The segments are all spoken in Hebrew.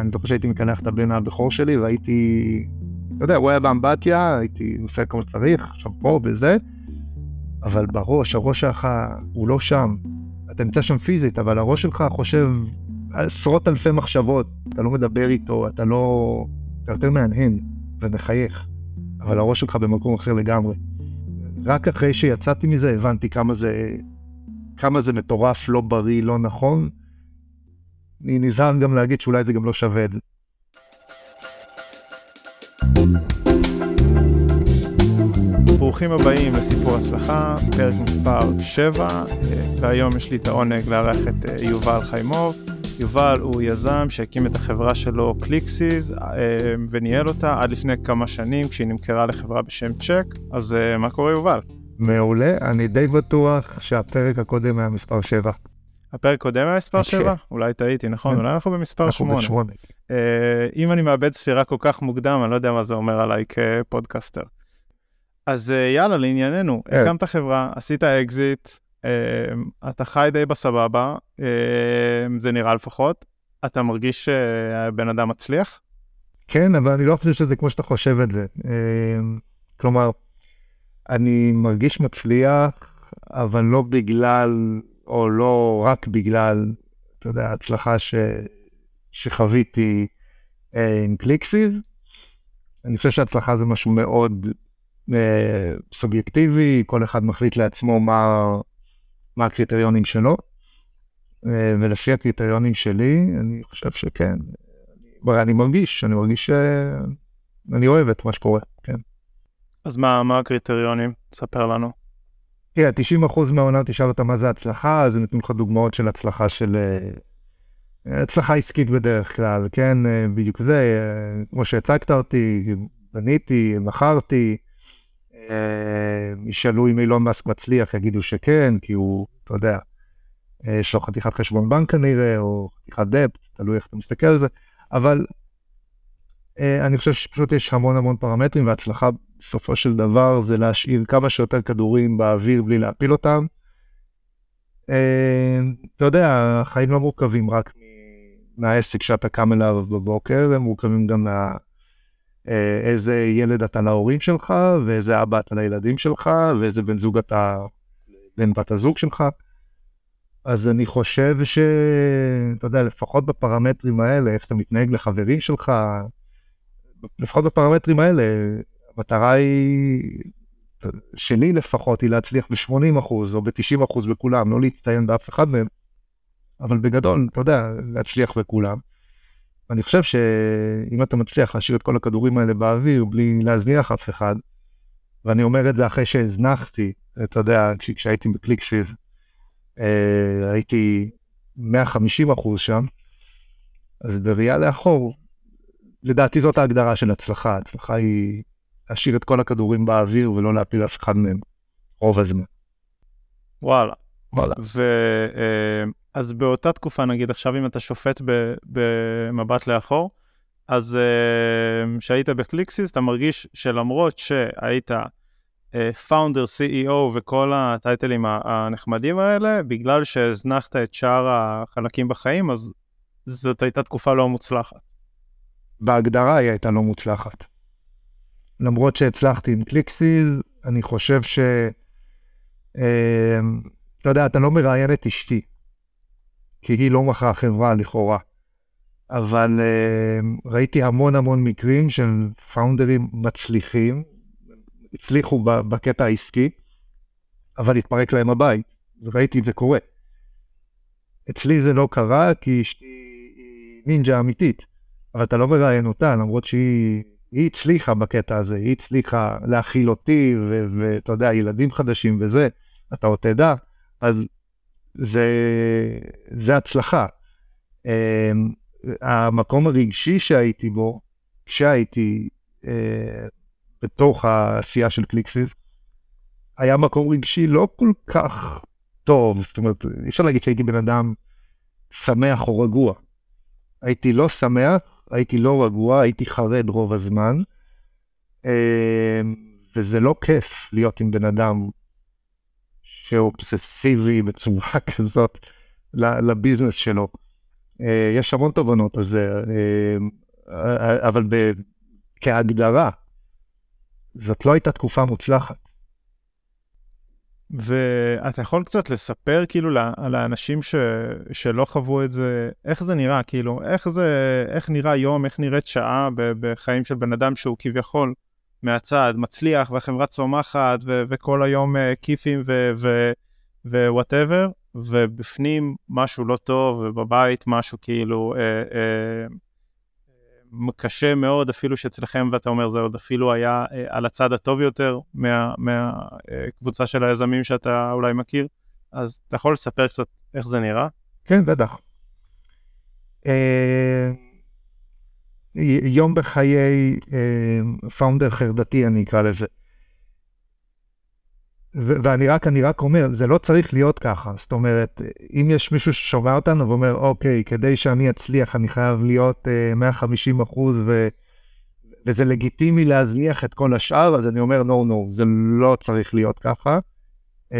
אני זוכר שהייתי מקנח את הבן הבכור שלי והייתי, אתה יודע, הוא היה באמבטיה, הייתי עושה כמו שצריך, עכשיו פה וזה, אבל בראש, הראש שלך הוא לא שם. אתה נמצא שם פיזית, אבל הראש שלך חושב עשרות אלפי מחשבות, אתה לא מדבר איתו, אתה לא... אתה יותר מהנהן ומחייך, אבל הראש שלך במקום אחר לגמרי. רק אחרי שיצאתי מזה הבנתי כמה זה, כמה זה מטורף, לא בריא, לא נכון. אני נזהר גם להגיד שאולי זה גם לא שווה את זה. ברוכים הבאים לסיפור הצלחה, פרק מספר 7, והיום יש לי את העונג לארח את אה, יובל חיימוב. יובל הוא יזם שהקים את החברה שלו קליקסיס אה, וניהל אותה עד לפני כמה שנים כשהיא נמכרה לחברה בשם צ'ק, אז אה, מה קורה יובל? מעולה, אני די בטוח שהפרק הקודם היה מספר 7. הפרק קודם היה מספר 7? כן. אולי טעיתי, נכון? כן. אולי אנחנו במספר אנחנו 8. בשמונה. אם אני מאבד ספירה כל כך מוקדם, אני לא יודע מה זה אומר עליי כפודקאסטר. אז אה, יאללה, לענייננו, כן. הקמת חברה, עשית אקזיט, אה, אתה חי די בסבבה, אה, זה נראה לפחות. אתה מרגיש שבן אדם מצליח? כן, אבל אני לא חושב שזה כמו שאתה חושב את זה. אה, כלומר, אני מרגיש מצליח, אבל לא בגלל, או לא רק בגלל, אתה יודע, ההצלחה ש... שחוויתי אה, עם קליקסיס. אני חושב שהצלחה זה משהו מאוד אה, סובייקטיבי, כל אחד מחליט לעצמו מה, מה הקריטריונים שלו, אה, ולפי הקריטריונים שלי, אני חושב שכן, אני, אני מרגיש, אני מרגיש שאני אוהב את מה שקורה, כן. אז מה, מה הקריטריונים? ספר לנו. תראה, 90% מהעונה תשאל אותה מה זה הצלחה, אז הם נותנים לך דוגמאות של הצלחה של... אה, הצלחה עסקית בדרך כלל, כן, אה, בדיוק זה, אה, כמו שהצגת אותי, בניתי, מכרתי, ישאלו אם אילון מאסק מצליח, יגידו שכן, כי הוא, אתה יודע, יש לו חתיכת חשבון בנק כנראה, או חתיכת דפט, תלוי איך אתה מסתכל על זה, אבל אני חושב שפשוט יש המון המון פרמטרים, והצלחה בסופו של דבר זה להשאיר כמה שיותר כדורים באוויר בלי להפיל אותם. אה, אתה יודע, החיים לא מורכבים רק מהעסק שאתה קם אליו בבוקר, הם מורכבים גם מה... אה, איזה ילד אתה להורים שלך, ואיזה אבא אתה לילדים שלך, ואיזה בן זוג אתה בן בת הזוג שלך. אז אני חושב ש... אתה יודע, לפחות בפרמטרים האלה, איך אתה מתנהג לחברים שלך, לפחות בפרמטרים האלה, המטרה היא, שלי לפחות, היא להצליח ב-80% או ב-90% בכולם, לא להצטיין באף אחד מהם, אבל בגדול, אתה יודע, להצליח בכולם. אני חושב שאם אתה מצליח להשאיר את כל הכדורים האלה באוויר בלי להזניח אף אחד, ואני אומר את זה אחרי שהזנחתי, אתה יודע, כש, כשהייתי בקליקסיס, אה, הייתי 150 אחוז שם, אז בראייה לאחור, לדעתי זאת ההגדרה של הצלחה, הצלחה היא להשאיר את כל הכדורים באוויר ולא להפיל אף אחד מהם רוב הזמן. וואלה. וואלה. ו... אה, אז באותה תקופה, נגיד עכשיו אם אתה שופט במבט לאחור, אז אה, כשהיית בקליקסיס, אתה מרגיש שלמרות שהיית פאונדר, CEO וכל הטייטלים הנחמדים האלה, בגלל שהזנחת את שאר החלקים בחיים, אז זאת הייתה תקופה לא מוצלחת. בהגדרה היא הייתה לא מוצלחת. למרות שהצלחתי עם קליקסיס, אני חושב ש... אה, אתה יודע, אתה לא מראיין את אשתי, כי היא לא מכרה חברה לכאורה. אבל אה, ראיתי המון המון מקרים של פאונדרים מצליחים, הצליחו בקטע העסקי, אבל התפרק להם הבית, וראיתי את זה קורה. אצלי זה לא קרה כי אשתי היא נינג'ה אמיתית, אבל אתה לא מראיין אותה, למרות שהיא היא הצליחה בקטע הזה, היא הצליחה להכיל אותי, ואתה יודע, ילדים חדשים וזה, אתה עוד תדע, אז זה, זה הצלחה. אמ, המקום הרגשי שהייתי בו, כשהייתי אה, בתוך העשייה של קליקסיס, היה מקום רגשי לא כל כך טוב, זאת אומרת, אי אפשר להגיד שהייתי בן אדם שמח או רגוע. הייתי לא שמח, הייתי לא רגוע, הייתי חרד רוב הזמן, אה, וזה לא כיף להיות עם בן אדם שאובססיבי בצורה כזאת לביזנס שלו. אה, יש המון תובנות על זה, אה, אבל כהגדרה, זאת לא הייתה תקופה מוצלחת. ואתה יכול קצת לספר כאילו לאנשים ש, שלא חוו את זה, איך זה נראה, כאילו, איך זה, איך נראה יום, איך נראית שעה בחיים של בן אדם שהוא כביכול מהצד, מצליח, והחברה צומחת, ו- וכל היום uh, כיפים ו whatever, ובפנים משהו לא טוב, ובבית משהו כאילו אה, אה, קשה מאוד, אפילו שאצלכם, ואתה אומר, זה עוד אפילו היה אה, על הצד הטוב יותר מהקבוצה מה, uh, של היזמים שאתה אולי מכיר, אז אתה יכול לספר קצת איך זה נראה? כן, בטח. אה... יום בחיי founder אה, חרדתי אני אקרא לזה. ואני רק, אני רק אומר, זה לא צריך להיות ככה. זאת אומרת, אם יש מישהו ששומע אותנו ואומר, אוקיי, כדי שאני אצליח אני חייב להיות uh, 150 אחוז ו... וזה לגיטימי להזניח את כל השאר, אז אני אומר, no, no, זה לא צריך להיות ככה. Uh,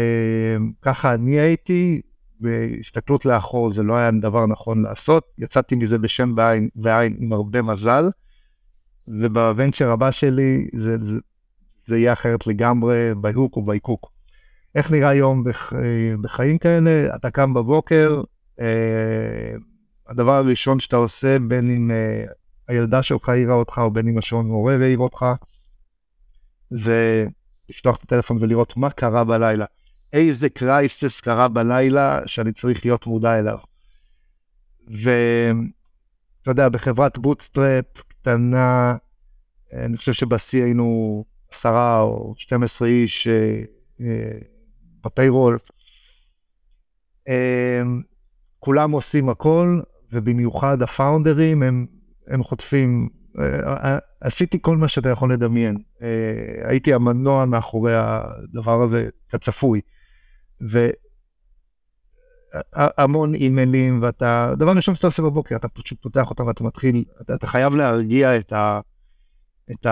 ככה אני הייתי, בהסתכלות לאחור זה לא היה דבר נכון לעשות, יצאתי מזה בשם ועין, ועין עם הרבה מזל, ובוונצ'ר הבא שלי זה, זה, זה יהיה אחרת לגמרי בהוק ובייקוק. איך נראה יום בח, בחיים כאלה? אתה קם בבוקר, אה, הדבר הראשון שאתה עושה, בין אם אה, הילדה שלך העירה אותך או בין אם השעון מעורר העיר אותך, זה לפתוח את הטלפון ולראות מה קרה בלילה. איזה crisis קרה בלילה שאני צריך להיות מודע אליו. ואתה יודע, בחברת bootstrap קטנה, אני חושב שבשיא היינו עשרה או 12 איש אה, אה, בפיירול. אה, כולם עושים הכל, ובמיוחד הפאונדרים הם, הם חוטפים, אה, עשיתי כל מה שאתה יכול לדמיין. הייתי המנוע מאחורי הדבר הזה כצפוי. והמון אימיילים, ואתה, דבר ראשון שאתה עושה בבוקר, אתה פשוט פותח אותם ואתה מתחיל, אתה, אתה חייב להרגיע את, ה, את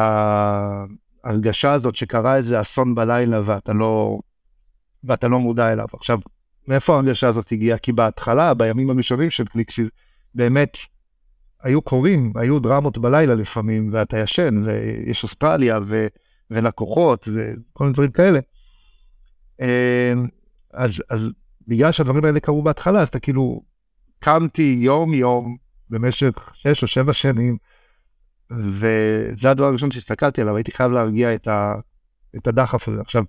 ההרגשה הזאת שקרה איזה אסון בלילה ואתה לא, ואתה לא מודע אליו. עכשיו, מאיפה ההרגשה הזאת הגיעה? כי בהתחלה, בימים הראשונים של קליקסיס, באמת היו קורים, היו דרמות בלילה לפעמים, ואתה ישן, ויש אוסטרליה, ו, ולקוחות, וכל מיני דברים כאלה. אמ, אז, אז בגלל שהדברים האלה קרו בהתחלה, אז אתה כאילו, קמתי יום-יום במשך שש או שבע שנים, וזה הדבר הראשון שהסתכלתי עליו, הייתי חייב להרגיע את, ה, את הדחף הזה. עכשיו,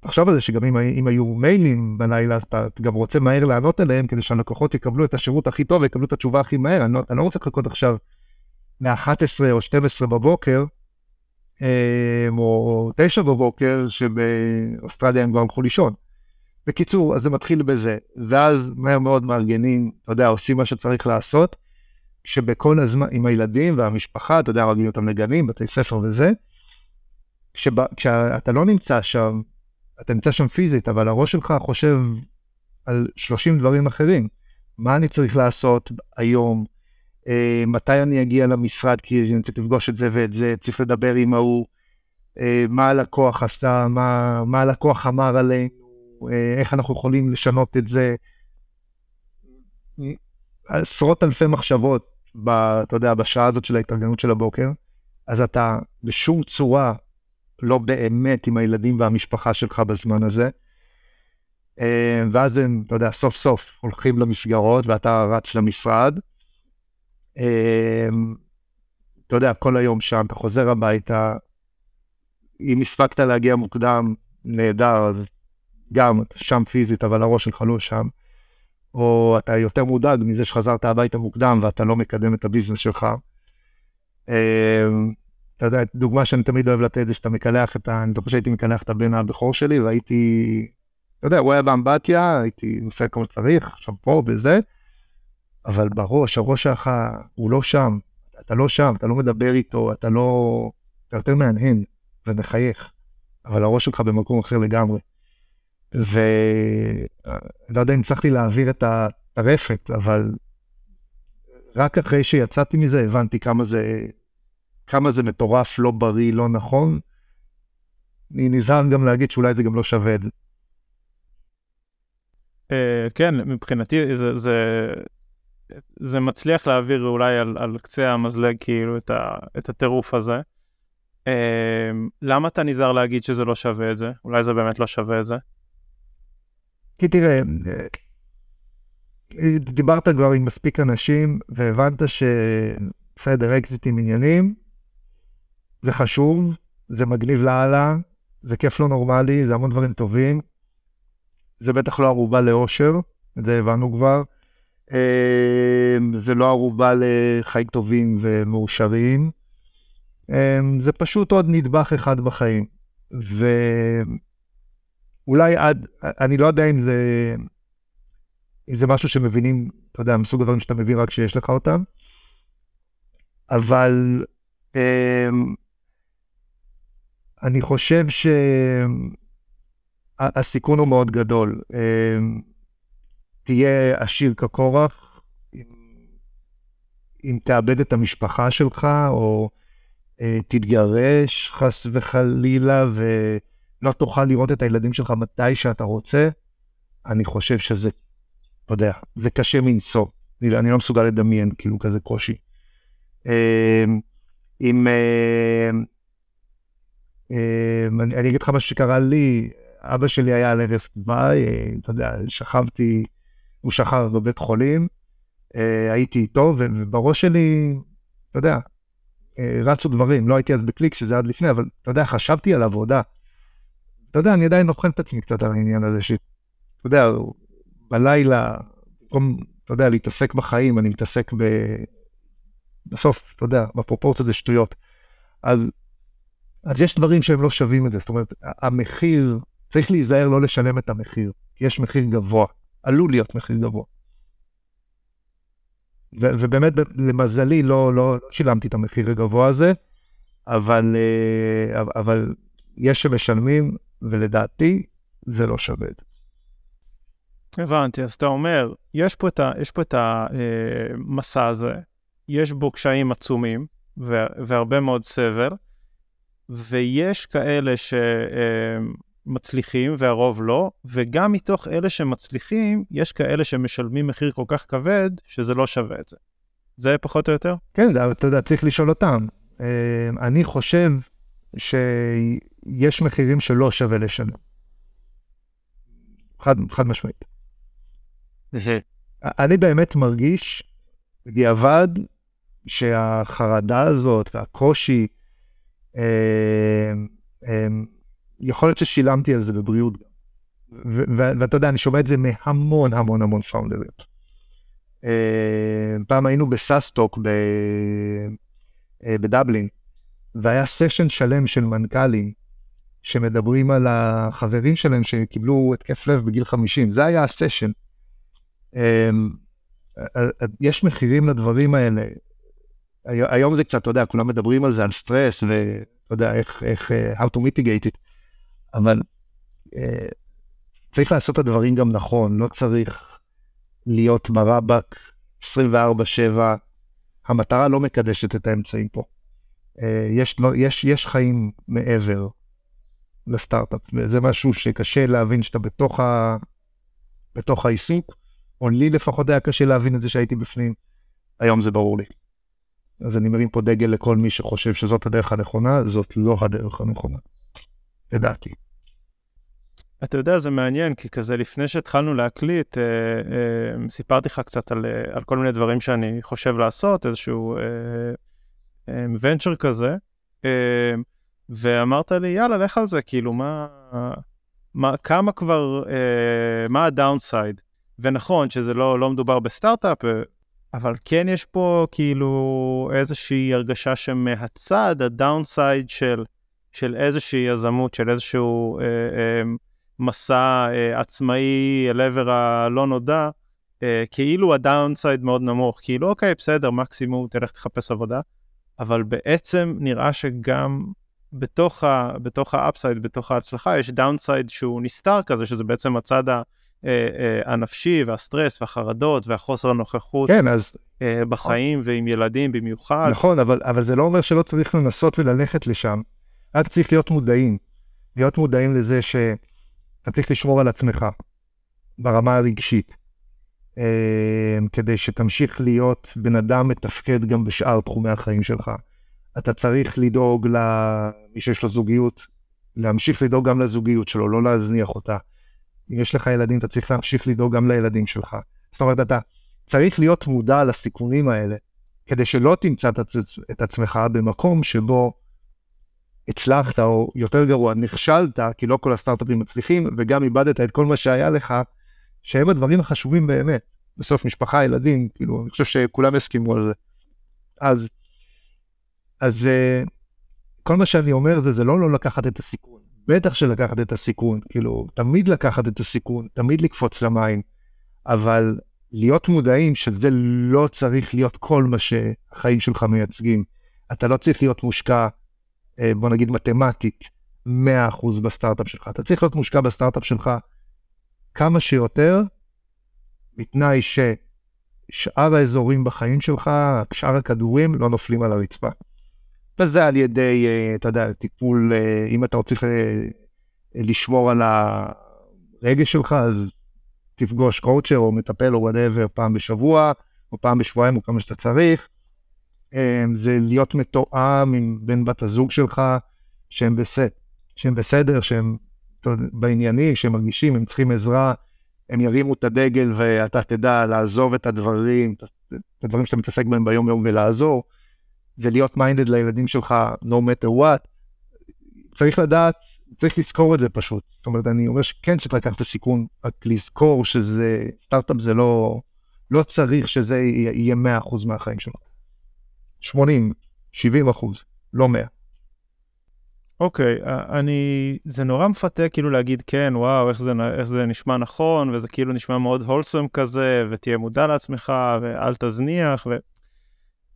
תחשוב על זה שגם אם, אם היו מיילים בלילה, אז אתה גם רוצה מהר לענות עליהם, כדי שהלקוחות יקבלו את השירות הכי טוב ויקבלו את התשובה הכי מהר. אני לא, אני לא רוצה לחכות עכשיו מ-11 או 12 בבוקר, אה, או 9 בבוקר, שבאוסטרליה הם כבר הלכו לישון. בקיצור, אז זה מתחיל בזה, ואז מהר מאוד מארגנים, אתה יודע, עושים מה שצריך לעשות, שבכל הזמן, עם הילדים והמשפחה, אתה יודע, מרגילים אותם לגנים, בתי ספר וזה, כשבא, כשאתה לא נמצא שם, אתה נמצא שם פיזית, אבל הראש שלך חושב על 30 דברים אחרים. מה אני צריך לעשות היום? אה, מתי אני אגיע למשרד כי אני צריך לפגוש את זה ואת זה, צריך לדבר עם ההוא, אה, מה הלקוח עשה, מה, מה הלקוח אמר עלינו, אה, איך אנחנו יכולים לשנות את זה. עשרות אלפי מחשבות, ב, אתה יודע, בשעה הזאת של ההתארגנות של הבוקר, אז אתה בשום צורה לא באמת עם הילדים והמשפחה שלך בזמן הזה. אה, ואז הם, אתה יודע, סוף סוף הולכים למסגרות ואתה רץ למשרד. אה, אתה יודע, כל היום שם, אתה חוזר הביתה, אם הספקת להגיע מוקדם, נהדר, אז גם שם פיזית, אבל הראש שלך לא שם. או אתה יותר מודאג מזה שחזרת הביתה מוקדם ואתה לא מקדם את הביזנס שלך. אה, אתה יודע, דוגמה שאני תמיד אוהב לתת זה שאתה מקלח את ה... אני זוכר שהייתי מקלח את הבן הבכור שלי והייתי, אתה יודע, הוא היה באמבטיה, הייתי עושה כמו שצריך, עכשיו פה וזה, אבל בראש, הראש שלך הוא לא שם, אתה לא שם, אתה לא מדבר איתו, אתה לא... אתה יותר מהנהן ומחייך, אבל הראש שלך במקום אחר לגמרי. ולא יודע אם הצלחתי להעביר את הטרפת, אבל רק אחרי שיצאתי מזה הבנתי כמה זה, כמה זה מטורף, לא בריא, לא נכון. אני נזהר גם להגיד שאולי זה גם לא שווה את זה. Uh, כן, מבחינתי זה, זה זה מצליח להעביר אולי על, על קצה המזלג כאילו את, ה, את הטירוף הזה. אה, למה אתה נזהר להגיד שזה לא שווה את זה? אולי זה באמת לא שווה את זה? כי תראה, דיברת כבר עם מספיק אנשים והבנת שבסדר, אקזיטים עניינים, זה חשוב, זה מגניב לאללה, זה כיף לא נורמלי, זה המון דברים טובים. זה בטח לא ערובה לאושר, את זה הבנו כבר. אמ, זה לא ערובה לחיים טובים ומאושרים. אמ, זה פשוט עוד נדבך אחד בחיים. ואולי עד, אני לא יודע אם זה, אם זה משהו שמבינים, אתה יודע, מסוג הדברים שאתה מבין רק כשיש לך אותם, אבל אמ, אני חושב שהסיכון הוא מאוד גדול. אמ, תהיה עשיר כקורח, אם, אם תאבד את המשפחה שלך, או אה, תתגרש חס וחלילה, ולא תוכל לראות את הילדים שלך מתי שאתה רוצה, אני חושב שזה, אתה יודע, זה קשה מנשוא. אני, אני לא מסוגל לדמיין כאילו כזה קושי. אמ, אם... אמ, אמ, אני, אני אגיד לך מה שקרה לי, אבא שלי היה על ערש דווי, אתה יודע, שכבתי, הוא שכב בבית חולים, אה, הייתי איתו, ובראש שלי, אתה יודע, אה, רצו דברים, לא הייתי אז בקליק, שזה עד לפני, אבל אתה יודע, חשבתי על עבודה. אתה יודע, אני עדיין אוכל את עצמי קצת על העניין הזה, שאתה יודע, בלילה, במקום, אתה יודע, להתעסק בחיים, אני מתעסק ב... בסוף, אתה יודע, בפרופורציות זה שטויות. אז אז יש דברים שהם לא שווים את זה, זאת אומרת, המחיר, צריך להיזהר לא לשלם את המחיר, כי יש מחיר גבוה, עלול להיות מחיר גבוה. ו- ובאמת, למזלי, לא, לא, לא שילמתי את המחיר הגבוה הזה, אבל, אה, אבל יש שמשלמים, ולדעתי, זה לא שווה את זה. הבנתי, אז אתה אומר, יש פה את המסע אה, הזה, יש בו קשיים עצומים, והרבה מאוד סבל, ויש כאלה שמצליחים והרוב לא, וגם מתוך אלה שמצליחים, יש כאלה שמשלמים מחיר כל כך כבד, שזה לא שווה את זה. זה פחות או יותר? כן, אתה יודע, צריך לשאול אותם. אה, אני חושב שיש מחירים שלא שווה לשלם. חד, חד משמעית. אני באמת מרגיש בדיעבד שהחרדה הזאת והקושי אה, אה, יכול להיות ששילמתי על זה בבריאות גם. ואתה יודע, אני שומע את זה מהמון המון המון פאונדריות. אה, פעם היינו ב SaaStock בדבלין, והיה סשן שלם של מנכ"לים שמדברים על החברים שלהם שקיבלו התקף לב בגיל 50, זה היה הסשן. יש מחירים לדברים האלה, היום זה קצת, אתה יודע, כולם מדברים על זה, על סטרס, ואתה יודע, איך, איך, אה, how to mitigate it, אבל צריך לעשות את הדברים גם נכון, לא צריך להיות ברבק 24-7, המטרה לא מקדשת את האמצעים פה. Uh, יש, לא, יש, יש חיים מעבר לסטארט-אפ, וזה משהו שקשה להבין שאתה בתוך, ה, בתוך העיסוק, או לי לפחות היה קשה להבין את זה שהייתי בפנים, היום זה ברור לי. אז אני מרים פה דגל לכל מי שחושב שזאת הדרך הנכונה, זאת לא הדרך הנכונה, לדעתי. אתה יודע, זה מעניין, כי כזה לפני שהתחלנו להקליט, אה, אה, סיפרתי לך קצת על, אה, על כל מיני דברים שאני חושב לעשות, איזשהו אה, אה, כזה, אה, ואמרת לי, יאללה, לך על זה, כאילו, מה, מה כמה כבר, אה, מה ה downside? ונכון שזה לא, לא מדובר בסטארט-אפ, אה, אבל כן יש פה כאילו איזושהי הרגשה שמהצד, ה downside של, של איזושהי יזמות, של איזשהו אה, אה, מסע אה, עצמאי אל עבר הלא נודע, אה, כאילו ה downside מאוד נמוך, כאילו אוקיי, בסדר, מקסימום תלך תחפש עבודה, אבל בעצם נראה שגם בתוך, ה, בתוך ה upside, בתוך ההצלחה, יש downside שהוא נסתר כזה, שזה בעצם הצד ה... אה, אה, הנפשי והסטרס והחרדות והחוסר הנוכחות כן, אז... אה, בחיים ועם ילדים במיוחד. נכון, אבל, אבל זה לא אומר שלא צריך לנסות וללכת לשם, רק צריך להיות מודעים. להיות מודעים לזה שאתה צריך לשמור על עצמך ברמה הרגשית. אה, כדי שתמשיך להיות בן אדם מתפקד גם בשאר תחומי החיים שלך. אתה צריך לדאוג למי שיש לו זוגיות, להמשיך לדאוג גם לזוגיות שלו, לא להזניח אותה. אם יש לך ילדים, אתה צריך להמשיך לדאוג גם לילדים שלך. זאת אומרת, אתה צריך להיות מודע לסיכונים האלה, כדי שלא תמצא. את עצמך במקום שבו הצלחת, או יותר גרוע, נכשלת, כי לא כל הסטארט-אפים מצליחים, וגם איבדת את כל מה שהיה לך, שהם הדברים החשובים באמת. בסוף משפחה, ילדים, כאילו, אני חושב שכולם יסכימו על זה. אז, אז אה, כל מה שאני אומר זה, זה לא לא לקחת את הסיכון. בטח שלקחת את הסיכון, כאילו, תמיד לקחת את הסיכון, תמיד לקפוץ למים, אבל להיות מודעים שזה לא צריך להיות כל מה שהחיים שלך מייצגים. אתה לא צריך להיות מושקע, אה, בוא נגיד מתמטית, 100% בסטארט-אפ שלך. אתה צריך להיות מושקע בסטארט-אפ שלך כמה שיותר, בתנאי ששאר האזורים בחיים שלך, שאר הכדורים לא נופלים על הרצפה. וזה על ידי, אה, אתה יודע, טיפול, אה, אם אתה רוצה לשמור על הרגש שלך, אז תפגוש coacher או מטפל או whatever פעם בשבוע, או פעם בשבועיים או כמה שאתה צריך. אה, זה להיות מתואם עם בן בת הזוג שלך, שהם בסדר, שהם בעניינים, שהם מרגישים, הם צריכים עזרה, הם ירימו את הדגל ואתה תדע לעזוב את הדברים, את הדברים שאתה מתעסק בהם ביום יום ולעזור. זה להיות minded לילדים שלך, no matter what. צריך לדעת צריך לזכור את זה פשוט. זאת אומרת, אני אומר שכן צריך לקחת את הסיכון, רק לזכור שזה, סטארט-אפ זה לא, לא צריך שזה יהיה 100% מהחיים שלו. 80, 70 אחוז, לא 100. אוקיי, okay, אני, זה נורא מפתה כאילו להגיד כן, וואו, איך זה, איך זה נשמע נכון, וזה כאילו נשמע מאוד הולסום כזה, ותהיה מודע לעצמך, ואל תזניח, ו...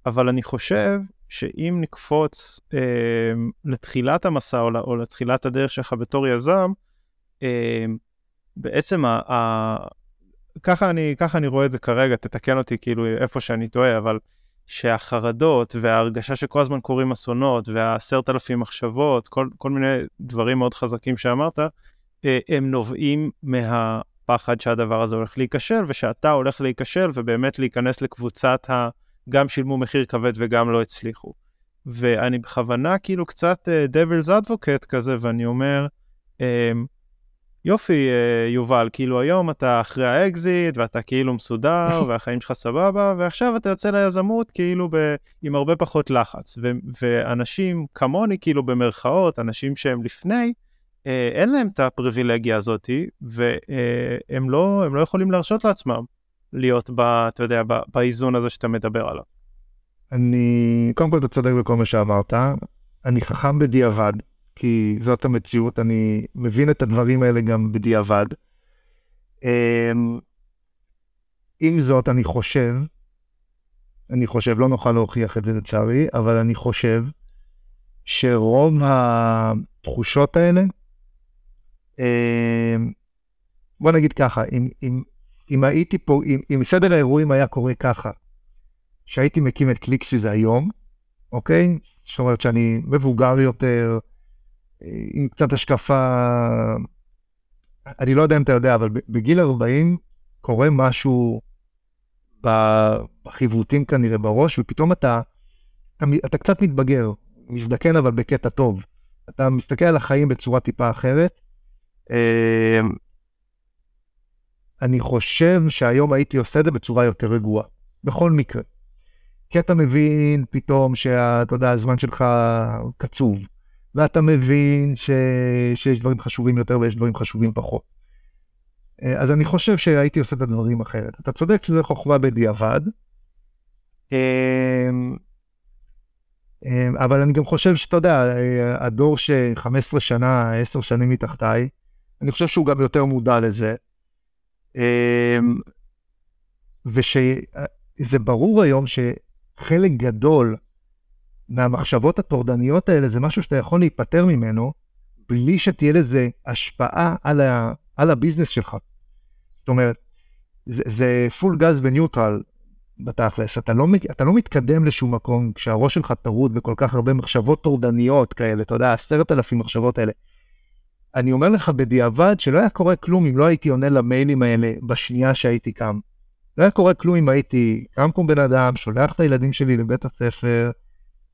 אבל אני חושב שאם נקפוץ אה, לתחילת המסע או, או לתחילת הדרך שלך בתור יזם, אה, בעצם ה, ה, ככה, אני, ככה אני רואה את זה כרגע, תתקן אותי כאילו איפה שאני טועה, אבל שהחרדות וההרגשה שכל הזמן קורים אסונות והעשרת אלפים מחשבות, כל, כל מיני דברים מאוד חזקים שאמרת, אה, הם נובעים מהפחד שהדבר הזה הולך להיכשל ושאתה הולך להיכשל ובאמת להיכנס לקבוצת ה... גם שילמו מחיר כבד וגם לא הצליחו. ואני בכוונה כאילו קצת אה, devil's advocate כזה, ואני אומר, אמ, יופי, אה, יובל, כאילו היום אתה אחרי האקזיט, ואתה כאילו מסודר, והחיים שלך סבבה, ועכשיו אתה יוצא ליזמות כאילו ב, עם הרבה פחות לחץ. ו, ואנשים כמוני, כאילו במרכאות, אנשים שהם לפני, אה, אין להם את הפריבילגיה הזאתי, והם אה, לא, לא יכולים להרשות לעצמם להיות, ב, אתה יודע, ב, באיזון הזה שאתה מדבר עליו. אני, קודם כל אתה צודק בכל מה שאמרת, אני חכם בדיעבד, כי זאת המציאות, אני מבין את הדברים האלה גם בדיעבד. אמ, עם זאת, אני חושב, אני חושב, לא נוכל להוכיח את זה לצערי, אבל אני חושב שרוב התחושות האלה, אמ, בוא נגיד ככה, אם, אם, אם הייתי פה, אם, אם סדר האירועים היה קורה ככה, שהייתי מקים את קליקסיס היום, אוקיי? זאת אומרת שאני מבוגר יותר, עם קצת השקפה, אני לא יודע אם אתה יודע, אבל בגיל 40 קורה משהו בחיווטים כנראה בראש, ופתאום אתה, אתה, אתה קצת מתבגר, מזדקן אבל בקטע טוב. אתה מסתכל על החיים בצורה טיפה אחרת. אה, אני חושב שהיום הייתי עושה את זה בצורה יותר רגועה, בכל מקרה. כי אתה מבין פתאום שאתה יודע, הזמן שלך קצוב, ואתה מבין ש... שיש דברים חשובים יותר ויש דברים חשובים פחות. אה, אז אני חושב שהייתי עושה את הדברים אחרת. אתה צודק שזה חוכמה בדיעבד, אמ, אמ, אבל אני גם חושב שאתה יודע, הדור ש-15 שנה, 10 שנים מתחתיי, אני חושב שהוא גם יותר מודע לזה. אמ, ושזה ברור היום שחלק גדול מהמחשבות הטורדניות האלה זה משהו שאתה יכול להיפטר ממנו בלי שתהיה לזה השפעה על, ה, על הביזנס שלך. זאת אומרת, זה, full gas ו neutral בתכלס, אתה לא, אתה לא מתקדם לשום מקום כשהראש שלך טרוד בכל כך הרבה מחשבות טורדניות כאלה, אתה יודע, עשרת אלפים מחשבות האלה. אני אומר לך בדיעבד שלא היה קורה כלום אם לא הייתי עונה למיילים האלה בשנייה שהייתי קם. לא היה קורה כלום אם הייתי קם כמו בן אדם, שולח את הילדים שלי לבית הספר,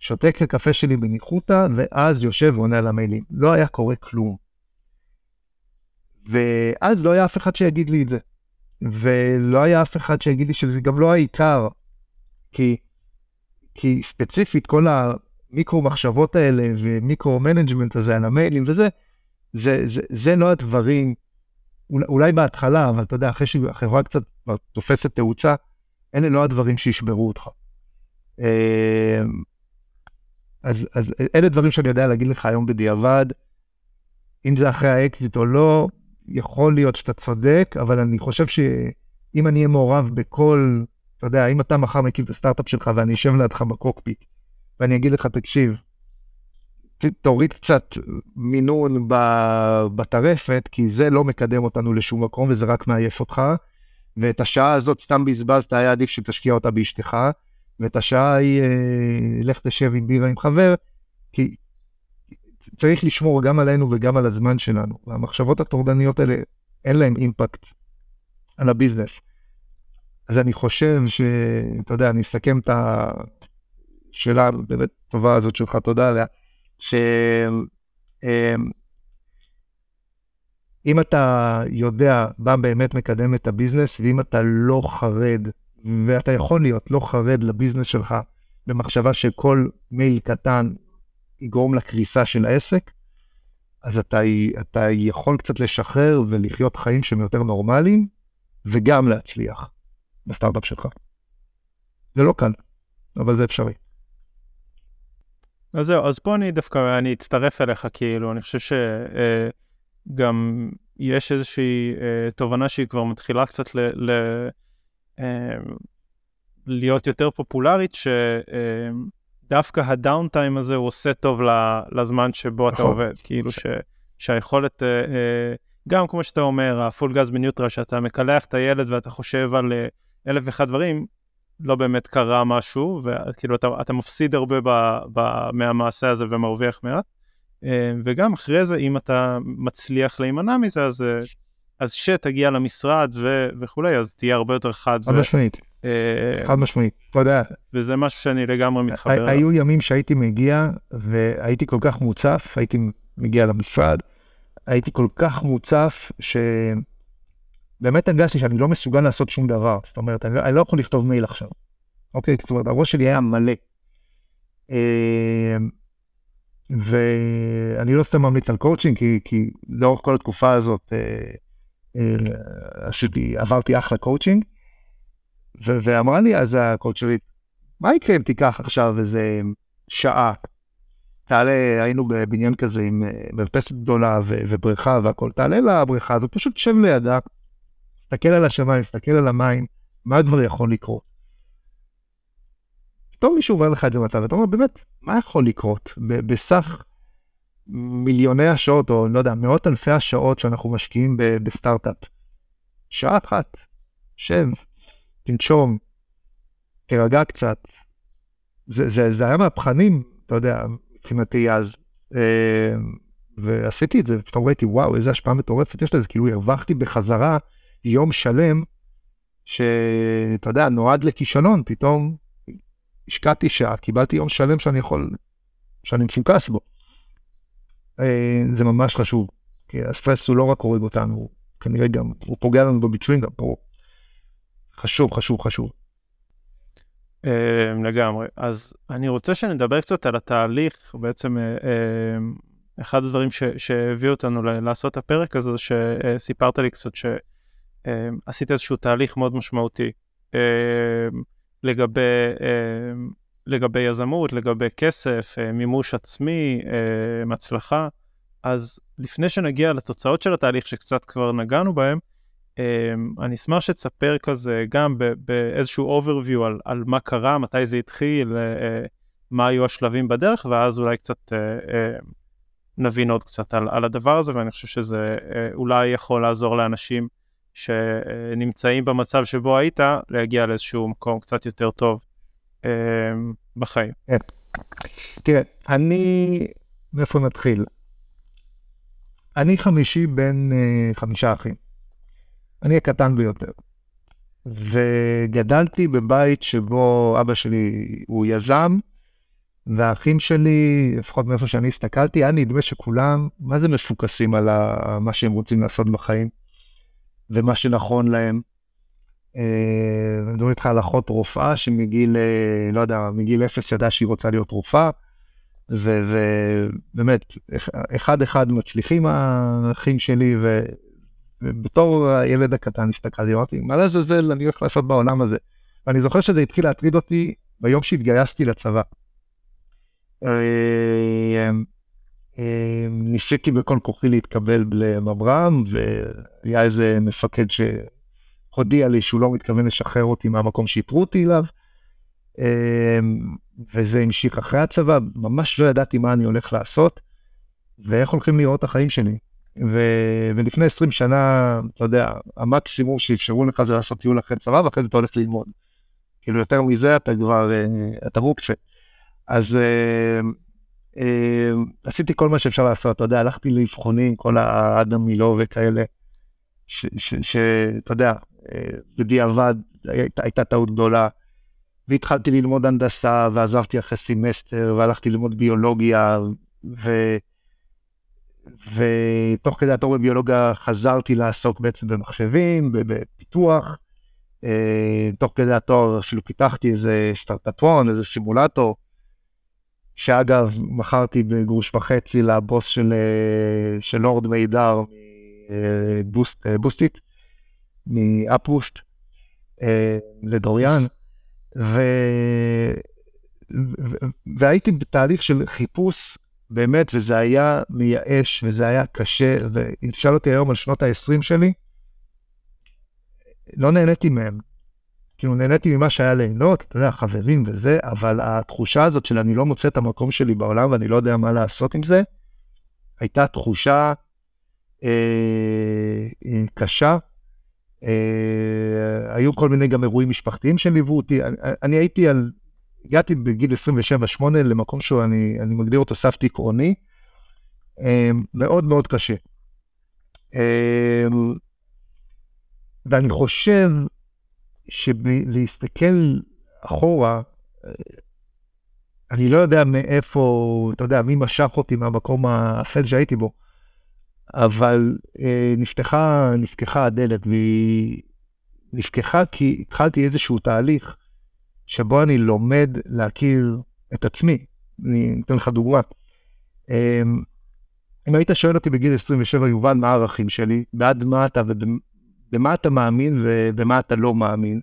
שותה את הקפה שלי בניחותא, ואז יושב ועונה על המיילים. לא היה קורה כלום. ואז לא היה אף אחד שיגיד לי את זה. ולא היה אף אחד שיגיד לי שזה גם לא העיקר. כי, כי ספציפית כל המיקרו מחשבות האלה ו micro management הזה על המיילים וזה, זה, זה, זה לא הדברים, אולי, בהתחלה, אבל אתה יודע, אחרי שהחברה קצת תופסת תאוצה, אלה לא הדברים שישברו אותך. אז, אז אלה דברים שאני יודע להגיד לך היום בדיעבד, אם זה אחרי האקזיט או לא, יכול להיות שאתה צודק, אבל אני חושב שאם אני אהיה מעורב בכל, אתה יודע, אם אתה מחר מקים את הסטארט-אפ שלך ואני אשב לידך בקוקפיט, ואני אגיד לך, תקשיב, תוריד קצת מינון בטרפת, כי זה לא מקדם אותנו לשום מקום וזה רק מעייף אותך, ואת השעה הזאת סתם בזבזת, היה עדיף שתשקיע אותה באשתך, ואת השעה ההיא, אה, לך תשב עם בירה עם חבר, כי צריך לשמור גם עלינו וגם על הזמן שלנו. והמחשבות הטורדניות האלה, אין להן אימפקט על הביזנס. אז אני חושב שאתה יודע, אני אסכם את השאלה באמת טובה הזאת שלך, תודה עליה, שאם אמ, אתה יודע מה באמת מקדם את הביזנס, ואם אתה לא חרד, ואתה יכול להיות לא חרד לביזנס שלך, במחשבה שכל מייל קטן יגרום לקריסה של העסק, אז אתה, אתה יכול קצת לשחרר ולחיות חיים שהם יותר נורמליים, וגם להצליח בסטארט-אפ שלך. זה לא קל, אבל זה אפשרי. אז זהו, אז פה אני דווקא, אני אצטרף אליך, כאילו, אני חושב שגם אה, יש איזושהי אה, תובנה שהיא כבר מתחילה קצת ל, ל, להיות יותר פופולרית, ש... אה, דווקא הדאון טיים הזה הוא עושה טוב לזמן שבו אתה נכון. עובד, כאילו ש, שהיכולת, אה, אה, גם כמו שאתה אומר, הפול גז בניוטרל, שאתה מקלח את הילד ואתה חושב על אה, אלף ואחד דברים, לא באמת קרה משהו, וכאילו אתה, אתה מפסיד הרבה ב, ב, מהמעשה הזה ומרוויח מעט. וגם אחרי זה, אם אתה מצליח להימנע מזה, אז, אז שתגיע למשרד ו, וכולי, אז תהיה הרבה יותר חד. חד משמעית. אה, חד משמעית, אתה יודע. וזה משהו שאני לגמרי מתחבר אליו. היו ימים שהייתי מגיע והייתי כל כך מוצף, הייתי מגיע למשרד, הייתי כל כך מוצף שבאמת הרגשתי שאני לא מסוגל לעשות שום דבר. זאת אומרת, אני לא, אני לא יכול לכתוב מייל עכשיו. אוקיי? זאת אומרת, הראש שלי היה מלא. אה, ואני לא סתם ממליץ על קואוצ'ינג, כי, כי לאורך כל התקופה הזאת אה, עשיתי, עברתי אחלה קואוצ'ינג. ואמרה לי אז הקואוצ'רית, מה יקרה אם תיקח עכשיו איזה שעה? תעלה, היינו בבניין כזה עם אה, מרפסת גדולה ובריכה והכל, תעלה לבריכה הזאת, פשוט שב לידה, תסתכל על השמיים, תסתכל על המים, מה כבר יכול לקרות? פתאום מישהו אומר לך את זה במצב, ואתה אומר, באמת, מה יכול לקרות? בסך מיליוני השעות, או לא יודע, מאות אלפי השעות שאנחנו משקיעים בסטארט-אפ. שעה אחת, שב, תנשום, תירגע קצת. זה, זה, זה היה מהפכנים, אתה יודע, מבחינתי אז. אה, ועשיתי את זה, ופתאום ראיתי, וואו, איזה השפעה מטורפת יש לזה, כאילו הרווחתי בחזרה יום שלם, שאתה יודע, נועד לכישלון, פתאום השקעתי שעה, קיבלתי יום שלם שאני יכול, שאני מפוקס בו. אה, זה ממש חשוב, כי הסטרס הוא לא רק הורג אותנו, כנראה גם, הוא פוגע לנו בביצועים גם, ברור. חשוב, חשוב, חשוב. אמ, לגמרי. אז אני רוצה שנדבר קצת על התהליך, בעצם אה, אמ, אחד הדברים שהביאו אותנו לעשות את הפרק הזה, זה שסיפרת לי קצת שעשית איזשהו תהליך מאוד משמעותי לגבי, לגבי יזמות, לגבי כסף, אה, מימוש עצמי, הצלחה. אז לפני שנגיע לתוצאות של התהליך, שקצת כבר נגענו בהם, אמ, אני אשמח שתספר כזה גם באיזשהו overview על, על מה קרה, מתי זה התחיל, אה, מה היו השלבים בדרך, ואז אולי קצת אה, אה, נבין עוד קצת על, על הדבר הזה, ואני חושב שזה אולי יכול לעזור לאנשים שנמצאים במצב שבו היית, להגיע לאיזשהו מקום קצת יותר טוב בחיים. כן. תראה, אני, מאיפה נתחיל? אני חמישי בין חמישה אחים. אני הקטן ביותר. וגדלתי בבית שבו אבא שלי הוא יזם, והאחים שלי, לפחות מאיפה שאני הסתכלתי, היה נדמה שכולם, מה זה מפוקסים על. מה שהם רוצים לעשות בחיים, ומה שנכון להם. מדברים איתך על אחות רופאה שמגיל, אה, לא יודע, מגיל אפס ידעה שהיא רוצה להיות רופאה, ובאמת, אחד אחד מצליחים האחים שלי, ובתור הילד הקטן הסתכלתי, אמרתי, מה לעזאזל אני הולך לעשות בעולם הזה? ואני זוכר שזה התחיל להטריד אותי ביום שהתגייסתי לצבא. אה, אה, ניסיתי בכל כוחי להתקבל למברם, והיה איזה מפקד שהודיע לי שהוא לא מתכוון לשחרר אותי מהמקום שאיתרו אותי אליו. אה, וזה המשיך אחרי הצבא, ממש לא ידעתי מה אני הולך לעשות, ואיך הולכים לראות החיים שלי. ו... ולפני 20 שנה, אתה יודע, המקסימום שאפשרו לך זה לעשות טיול אחרי צבא, ואחרי זה אתה הולך ללמוד. כאילו יותר מזה אתה כבר, אתה מוקצה. אז אה, אה, עשיתי כל מה שאפשר לעשות, אתה יודע, הלכתי לאבחונים, כל האדם מילוא וכאלה, שאתה יודע, אה, בדיעבד הייתה, הייתה טעות גדולה. והתחלתי ללמוד הנדסה, ועזבתי אחרי סמסטר, והלכתי ללמוד ביולוגיה, ו... ותוך כדי התואר בביולוגיה חזרתי לעסוק בעצם במחשבים, בפיתוח. תוך כדי התואר אפילו פיתחתי איזה סטארטאפון, איזה סימולטור. שאגב, מכרתי בגרוש וחצי לבוס של, אה, של לורד מידר מבוסט, אה, בוסטית, מאפבוסט, אה, לדוריאן, ו... והייתי בתהליך של חיפוש באמת, וזה היה מייאש, וזה היה קשה, ותשאל אותי היום על שנות ה-20 שלי, לא נהניתי מהם. כאילו נהניתי ממה שהיה ליהנות, אתה יודע, חברים וזה, אבל התחושה הזאת של אני לא מוצא את המקום שלי בעולם ואני לא יודע מה לעשות עם זה, הייתה תחושה אה, קשה. אה, היו כל מיני גם אירועים משפחתיים שליוו אותי. אני, הייתי על, הגעתי בגיל 27-8 למקום שאני אני מגדיר אותו סף עקרוני, אה, מאוד מאוד קשה. אה, ואני חושב שלהסתכל אחורה, אני לא יודע מאיפה, אתה יודע, מי משך אותי מהמקום האפל שהייתי בו, אבל אה, נפתחה, נפקחה הדלת והיא נפקחה כי התחלתי איזשהו תהליך שבו אני לומד להכיר את עצמי. אני אתן לך דוגמה. אה, אם היית שואל אותי בגיל 27, יובל, מה הערכים שלי, בעד מה אתה במה אתה מאמין ובמה אתה לא מאמין.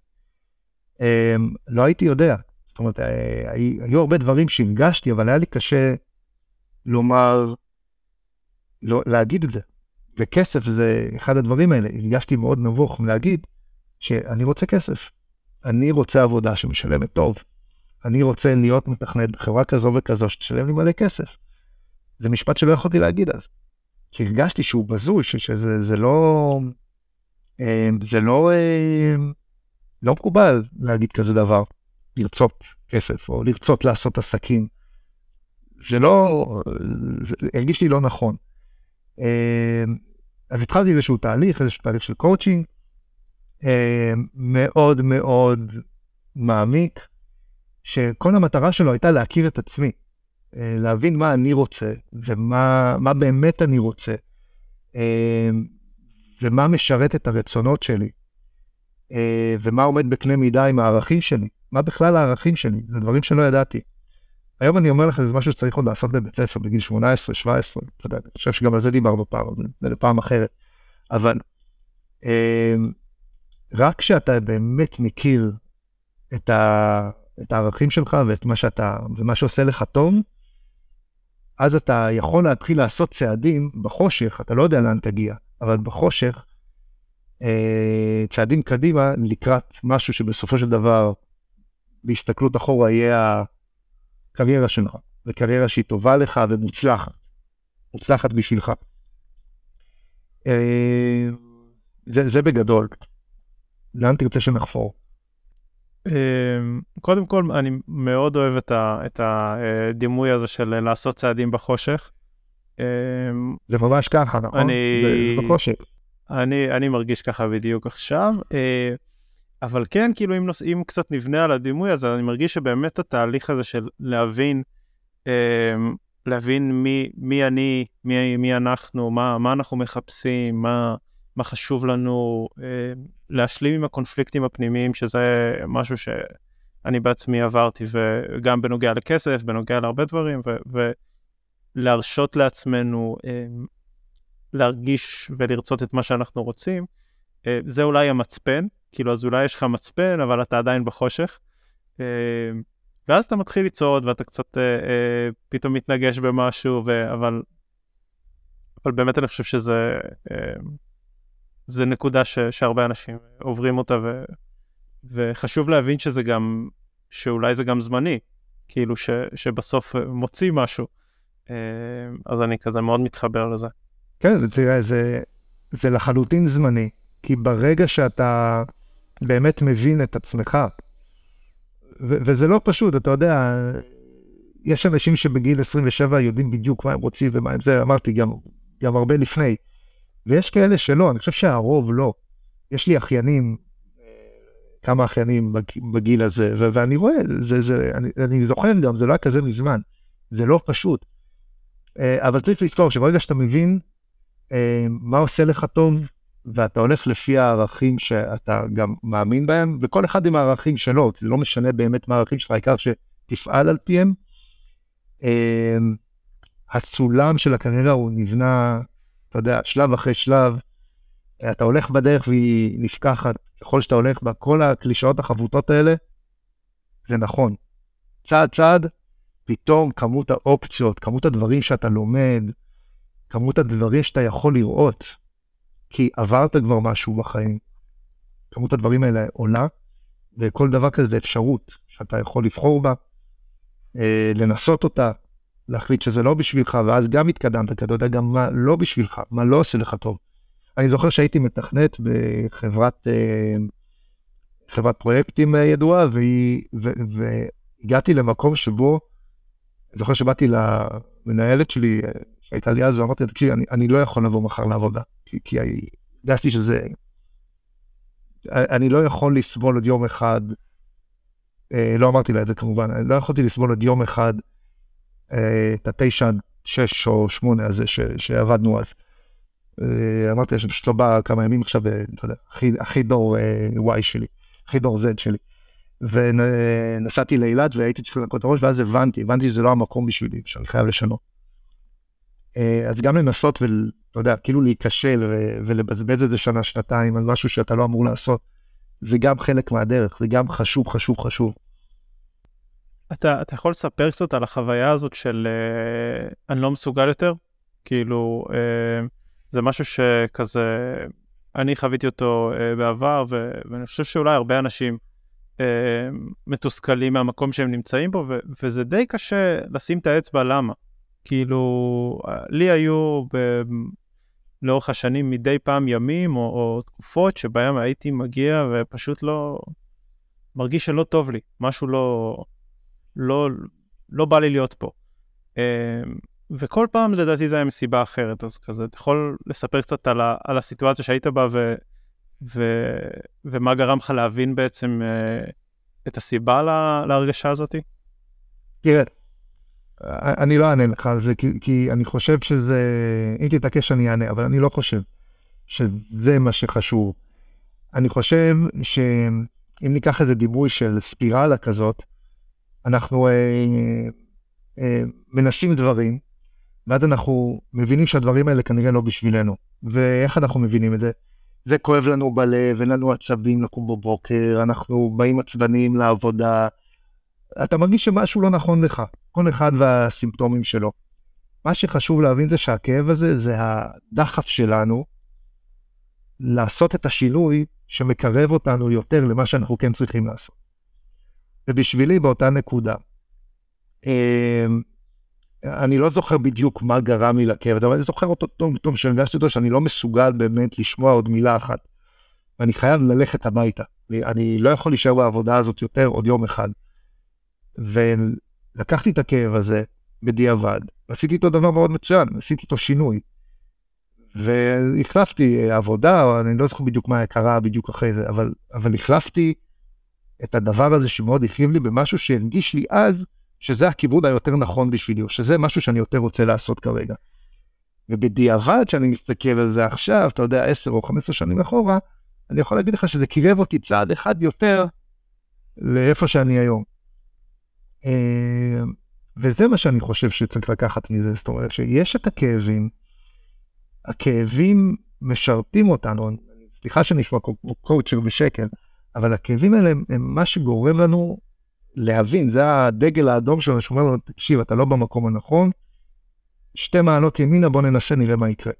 אמ, לא הייתי יודע. זאת אומרת, אה, היו הרבה דברים שהנגשתי, אבל היה לי קשה לומר, לא, להגיד את זה. וכסף זה אחד הדברים האלה. הרגשתי מאוד נבוך להגיד שאני רוצה כסף. אני רוצה עבודה שמשלמת טוב. אני רוצה להיות מתכנת בחברה כזו וכזו שתשלם לי מלא כסף. זה משפט שלא יכולתי להגיד אז. כי הרגשתי שהוא בזוי, שזה לא... אמ, זה לא, אמ, לא מקובל להגיד כזה דבר, לרצות כסף או לרצות לעשות עסקים. זה לא, זה הרגיש לי לא נכון. אמ, אז התחלתי איזשהו תהליך, איזשהו תהליך של קואוצ'ינג, מאוד מאוד מעמיק, שכל המטרה שלו הייתה להכיר את עצמי, אה, להבין מה אני רוצה ומה באמת אני רוצה. ומה משרת את הרצונות שלי, אה, ומה עומד בקנה מידה עם הערכים שלי, מה בכלל הערכים שלי, זה דברים שלא ידעתי. היום אני אומר לך, זה משהו שצריך עוד לעשות בבית ספר בגיל 18, 17, אתה יודע, אני חושב שגם על זה דיברנו פעם, זה לפעם אחרת. אבל אה, רק כשאתה באמת מכיר את, ה, את הערכים שלך ואת מה שאתה, ומה שעושה לך טוב, אז אתה יכול להתחיל לעשות צעדים בחושך, אתה לא יודע לאן תגיע, אבל בחושך, אה, צעדים קדימה לקראת משהו שבסופו של דבר, בהסתכלות אחורה, יהיה הקריירה שלך, וקריירה שהיא טובה לך ומוצלחת, מוצלחת בשבילך. אה, זה, זה בגדול. לאן תרצה שנחפור? אה, קודם כל, אני מאוד אוהב את הדימוי הזה של לעשות צעדים בחושך. זה ממש ככה, נכון? אני, זה, זה אני, אני מרגיש ככה בדיוק עכשיו. אבל כן, כאילו, אם, נוס, אם קצת נבנה על הדימוי הזה, אני מרגיש שבאמת התהליך הזה של להבין, אה, להבין מי, מי אני, מי, מי אנחנו, מה, מה אנחנו מחפשים, מה, מה חשוב לנו, אה, להשלים עם הקונפליקטים הפנימיים, שזה משהו שאני בעצמי עברתי, וגם בנוגע לכסף, בנוגע להרבה דברים, ו, ולהרשות לעצמנו אה, להרגיש ולרצות את מה שאנחנו רוצים, אה, זה אולי המצפן, כאילו אז אולי יש לך מצפן, אבל אתה עדיין בחושך. אה, ואז אתה מתחיל לצעוד ואתה קצת אה, אה, פתאום מתנגש במשהו, ו... אבל, אבל באמת אני חושב שזה זה נקודה ש, שהרבה אנשים עוברים אותה, ו, וחשוב להבין שזה גם, שאולי זה גם זמני, כאילו ש, שבסוף מוציא משהו. אז אני כזה מאוד מתחבר לזה. כן, תראה, זה, זה לחלוטין זמני, כי ברגע שאתה באמת מבין את עצמך, ו- וזה לא פשוט, אתה יודע, יש אנשים שבגיל 27 יודעים בדיוק מה הם רוצים ומה הם זה, אמרתי גם, גם הרבה לפני, ויש כאלה שלא, אני חושב שהרוב לא. יש לי אחיינים, כמה אחיינים בגיל הזה, ו- ואני רואה, זה, זה, אני, אני זוכר גם, זה לא היה כזה מזמן, זה לא פשוט. אה, אבל צריך לזכור שברגע שאתה מבין אה, מה עושה לך טוב, ואתה הולך לפי הערכים שאתה גם מאמין בהם, וכל אחד עם הערכים שלו, זה לא משנה באמת מה הערכים שלך, העיקר שתפעל על פיהם. אה, הסולם של הקריירה הוא נבנה, אתה יודע, שלב אחרי שלב, אתה הולך בדרך והיא נפקחת, ככל שאתה הולך בה, כל הקלישאות החבוטות האלה, זה נכון. צעד צעד, פתאום כמות האופציות, כמות הדברים שאתה לומד, כמות הדברים שאתה יכול לראות, כי עברת כבר משהו בחיים. כמות הדברים האלה עולה, וכל דבר כזה זה אפשרות שאתה יכול לבחור בה, אה, לנסות אותה, להחליט שזה לא בשבילך, ואז גם התקדמת, כי אתה יודע גם מה לא בשבילך, מה לא עושה לך טוב. אני זוכר שהייתי מתכנת בחברת אה, חברת פרויקטים אה, ידועה, והגעתי למקום שבו, אני זוכר שבאתי למנהלת שלי, שהייתה לי אז, ואמרתי לה, תקשיבי, אני, אני לא יכול לבוא מחר לעבודה, כי, כי הרגשתי שזה... אני לא יכול לסבול עוד יום אחד, אה, לא אמרתי לה את זה כמובן, אני לא יכולתי לסבול עוד יום אחד אה, את התשע, שש או שמונה הזה ש, שעבדנו אז. אה, אמרתי לה שפשוט לא בא כמה ימים עכשיו, אה, אתה יודע, הכי, הכי דור אה, Y שלי, הכי דור Z שלי. ונסעתי לאילת והייתי צריך לנקות את הראש, ואז הבנתי, הבנתי שזה לא המקום בשבילי, שאני חייב לשנות. אה, אז גם לנסות ואתה יודע, כאילו להיכשל ולבזבז את זה שנה, שנתיים על משהו שאתה לא אמור לעשות, זה גם חלק מהדרך, זה גם חשוב, חשוב, חשוב. אתה, אתה יכול לספר קצת על החוויה הזאת של uh, אני לא מסוגל יותר? כאילו, uh, זה משהו שכזה, אני חוויתי אותו uh, בעבר, ו, ואני חושב שאולי הרבה אנשים uh, מתוסכלים מהמקום שהם נמצאים בו, ו, וזה די קשה לשים את האצבע למה. כאילו, לי היו ב... לאורך השנים מדי פעם ימים או, או תקופות שבהם הייתי מגיע ופשוט לא... מרגיש שלא טוב לי, משהו לא... לא, לא בא לי להיות פה. אמ, וכל פעם לדעתי זה היה מסיבה אחרת, אז כזה, אתה יכול לספר קצת על, ה, על הסיטואציה שהיית בה ו, ו, ומה גרם לך להבין בעצם uh, את הסיבה לה, להרגשה הזאת? תראה, אני לא אענה לך על זה, כי, כי אני חושב שזה, אם תתעקש אני אענה, אבל אני לא חושב שזה מה שחשוב. אני חושב שאם ניקח איזה דימוי של ספירלה כזאת, אנחנו אה, אה, מנסים דברים, ואז אנחנו מבינים שהדברים האלה כנראה לא בשבילנו. ואיך אנחנו מבינים את זה? זה כואב לנו בלב, אין לנו עצבים לקום בבוקר, אנחנו באים עצבניים לעבודה, אתה מרגיש שמשהו לא נכון לך, כל אחד והסימפטומים שלו. מה שחשוב להבין זה שהכאב הזה זה הדחף שלנו לעשות את השינוי שמקרב אותנו יותר למה שאנחנו כן צריכים לעשות. ובשבילי באותה נקודה, אמ, אני לא זוכר בדיוק מה גרם לי לכאב הזה, אבל אני זוכר אותו טוב טוב שהרגשתי אותו שאני לא מסוגל באמת לשמוע עוד מילה אחת. ואני חייב ללכת הביתה. אני, לא יכול להישאר בעבודה הזאת יותר עוד יום אחד. ולקחתי את הכאב הזה בדיעבד, ועשיתי איתו דבר מאוד מצוין, עשיתי איתו שינוי. והחלפתי עבודה, או אני לא זוכר בדיוק מה קרה בדיוק אחרי זה, אבל, אבל החלפתי את הדבר הזה שמאוד הכאיב לי במשהו שהרגיש לי אז שזה הכיוון היותר נכון בשבילי, או שזה משהו שאני יותר רוצה לעשות כרגע. ובדיעבד, כשאני מסתכל על זה עכשיו, אתה יודע, 10 או 15 שנים אחורה, אני יכול להגיד לך שזה קירב אותי צעד אחד יותר לאיפה שאני היום. אה, וזה מה שאני חושב שצריך לקחת מזה, זאת אומרת שיש את הכאבים, הכאבים משרתים אותנו, סליחה שאני אשמע כמו קואוצ'ר ושקל, אבל הכאבים האלה הם, הם מה שגורם לנו להבין, זה הדגל האדום שלנו שאומר לנו, תקשיב, אתה לא במקום הנכון, שתי מעלות ימינה, בוא ננסה, נראה מה יקרה.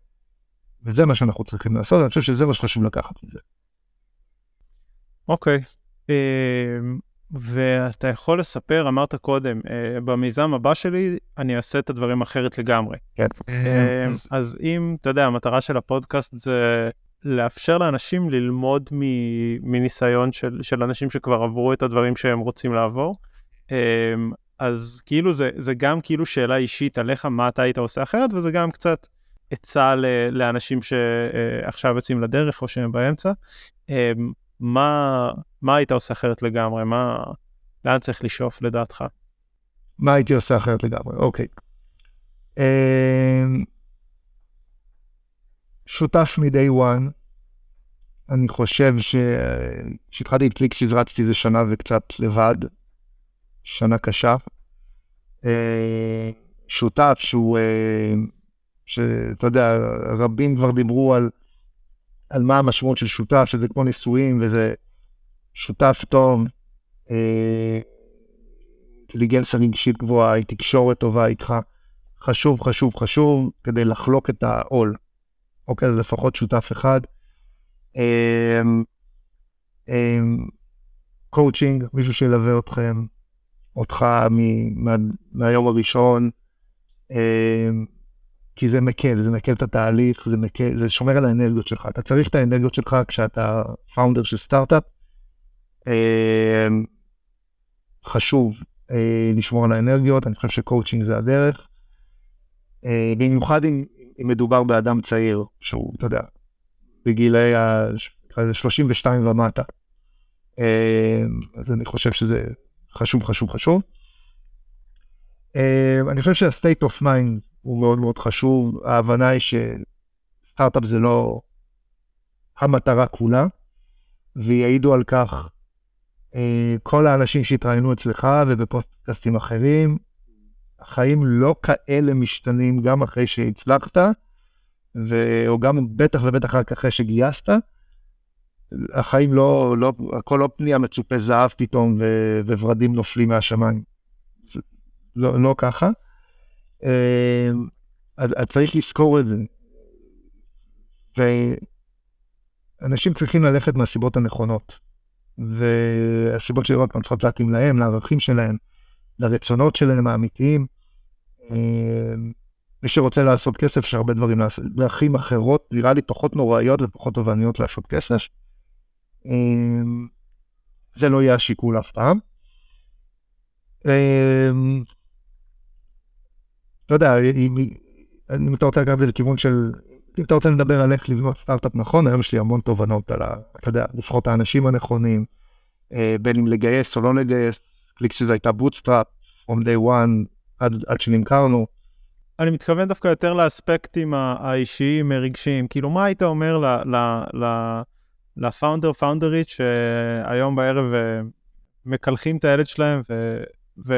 וזה מה שאנחנו צריכים לעשות, אני חושב שזה מה שחשוב לקחת מזה. אוקיי, okay. אמ, ואתה יכול לספר, אמרת קודם, uh, במיזם הבא שלי אני אעשה את הדברים אחרת לגמרי. כן. Uh, אז אם, אתה יודע, המטרה של הפודקאסט זה לאפשר לאנשים ללמוד מניסיון של, של אנשים שכבר עברו את הדברים שהם רוצים לעבור. Uh, אז כאילו זה, זה גם כאילו שאלה אישית עליך, מה אתה היית עושה אחרת, וזה גם קצת עצה לאנשים שעכשיו יוצאים לדרך או שהם באמצע. מה, מה היית עושה אחרת לגמרי? מה, לאן צריך לשאוף לדעתך? מה הייתי עושה אחרת לגמרי? אוקיי. אמ, שותף מ-day one, אני חושב שכשהתחלתי את קליק שהזרצתי זה שנה וקצת לבד, שנה קשה. אמ, שותף שהוא, אמ, שאתה יודע, רבים כבר דיברו על על מה המשמעות של שותף, שזה כמו נישואים, וזה שותף טוב, אה, אינטליגנציה רגשית גבוהה, תקשורת טובה איתך. חשוב, חשוב, חשוב, כדי לחלוק את העול. אוקיי, אז לפחות שותף אחד. קואוצ'ינג, אה, מישהו שילווה אתכם, אותך מה, מהיום הראשון. כי זה מקל, זה מקל את התהליך, זה מקל, זה שומר על האנרגיות שלך. אתה צריך את האנרגיות שלך כשאתה founder של סטארט-אפ. אמ, חשוב אה, לשמור על האנרגיות, אני חושב שקואוצ'ינג זה הדרך. אה, במיוחד אם, אם מדובר באדם צעיר, שהוא, אתה יודע, בגילי ה-32 ומטה. אמ, אז אני חושב שזה חשוב, חשוב, חשוב. אמ, אני חושב שה-state of mind הוא מאוד מאוד חשוב. ההבנה היא שסטארט-אפ זה לא המטרה כולה, ויעידו על כך אה, כל האנשים שהתראיינו אצלך ובפוסטקאסטים אחרים. החיים לא כאלה משתנים גם אחרי שהצלחת, ו... או גם בטח ובטח רק אחרי שגייסת. החיים לא, לא, הכל לא פנייה מצופה זהב פתאום ו... וורדים נופלים מהשמיים. זה לא, לא ככה. אה, אז, צריך לזכור את זה. ואנשים צריכים ללכת מהסיבות הנכונות. והסיבות של עוד פעם צריכות להתאים להם, לערכים שלהם, לרצונות שלהם האמיתיים. אה, מי שרוצה לעשות כסף, יש הרבה דברים לעשות, דרכים אחרות, נראה לי פחות נוראיות ופחות תובעניות לעשות כסף. אה, זה לא יהיה השיקול אף פעם. אתה יודע, אם, אתה רוצה לקחת את זה לכיוון של, אם אתה רוצה לדבר על איך לבנות סטארט-אפ נכון, היום יש לי המון תובנות על ה... אתה יודע, לפחות האנשים הנכונים, אה, בין אם לגייס או לא לגייס, ClickCease הייתה bootstrap, from day one, עד, עד שנמכרנו. אני מתכוון דווקא יותר לאספקטים האישיים, הרגשיים. כאילו, מה היית אומר ל founder, פאונדרית, שהיום בערב אה, מקלחים את הילד שלהם ו... ו...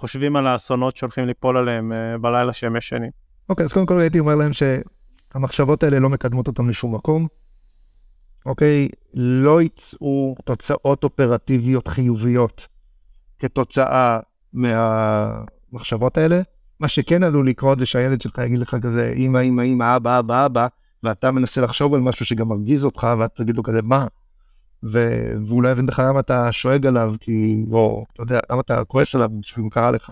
חושבים על האסונות שהולכים ליפול עליהם uh, בלילה שהם ישנים. אוקיי, okay, אז קודם כל הייתי אומר להם שהמחשבות האלה לא מקדמות אותם לשום מקום. אוקיי, okay, לא יצאו תוצאות אופרטיביות חיוביות כתוצאה מהמחשבות האלה. מה שכן עלול לקרות זה שהילד שלך יגיד לך כזה, אמא, אמא, אמא, אבא, אבא, אבא, ואתה מנסה לחשוב על משהו שגם מרגיז אותך, ואתה תגיד לו כזה, מה? ו... לא יבין בכלל למה אתה שואג עליו, כי, או, אתה יודע, למה אתה כועס עליו, שהוא קרה לך.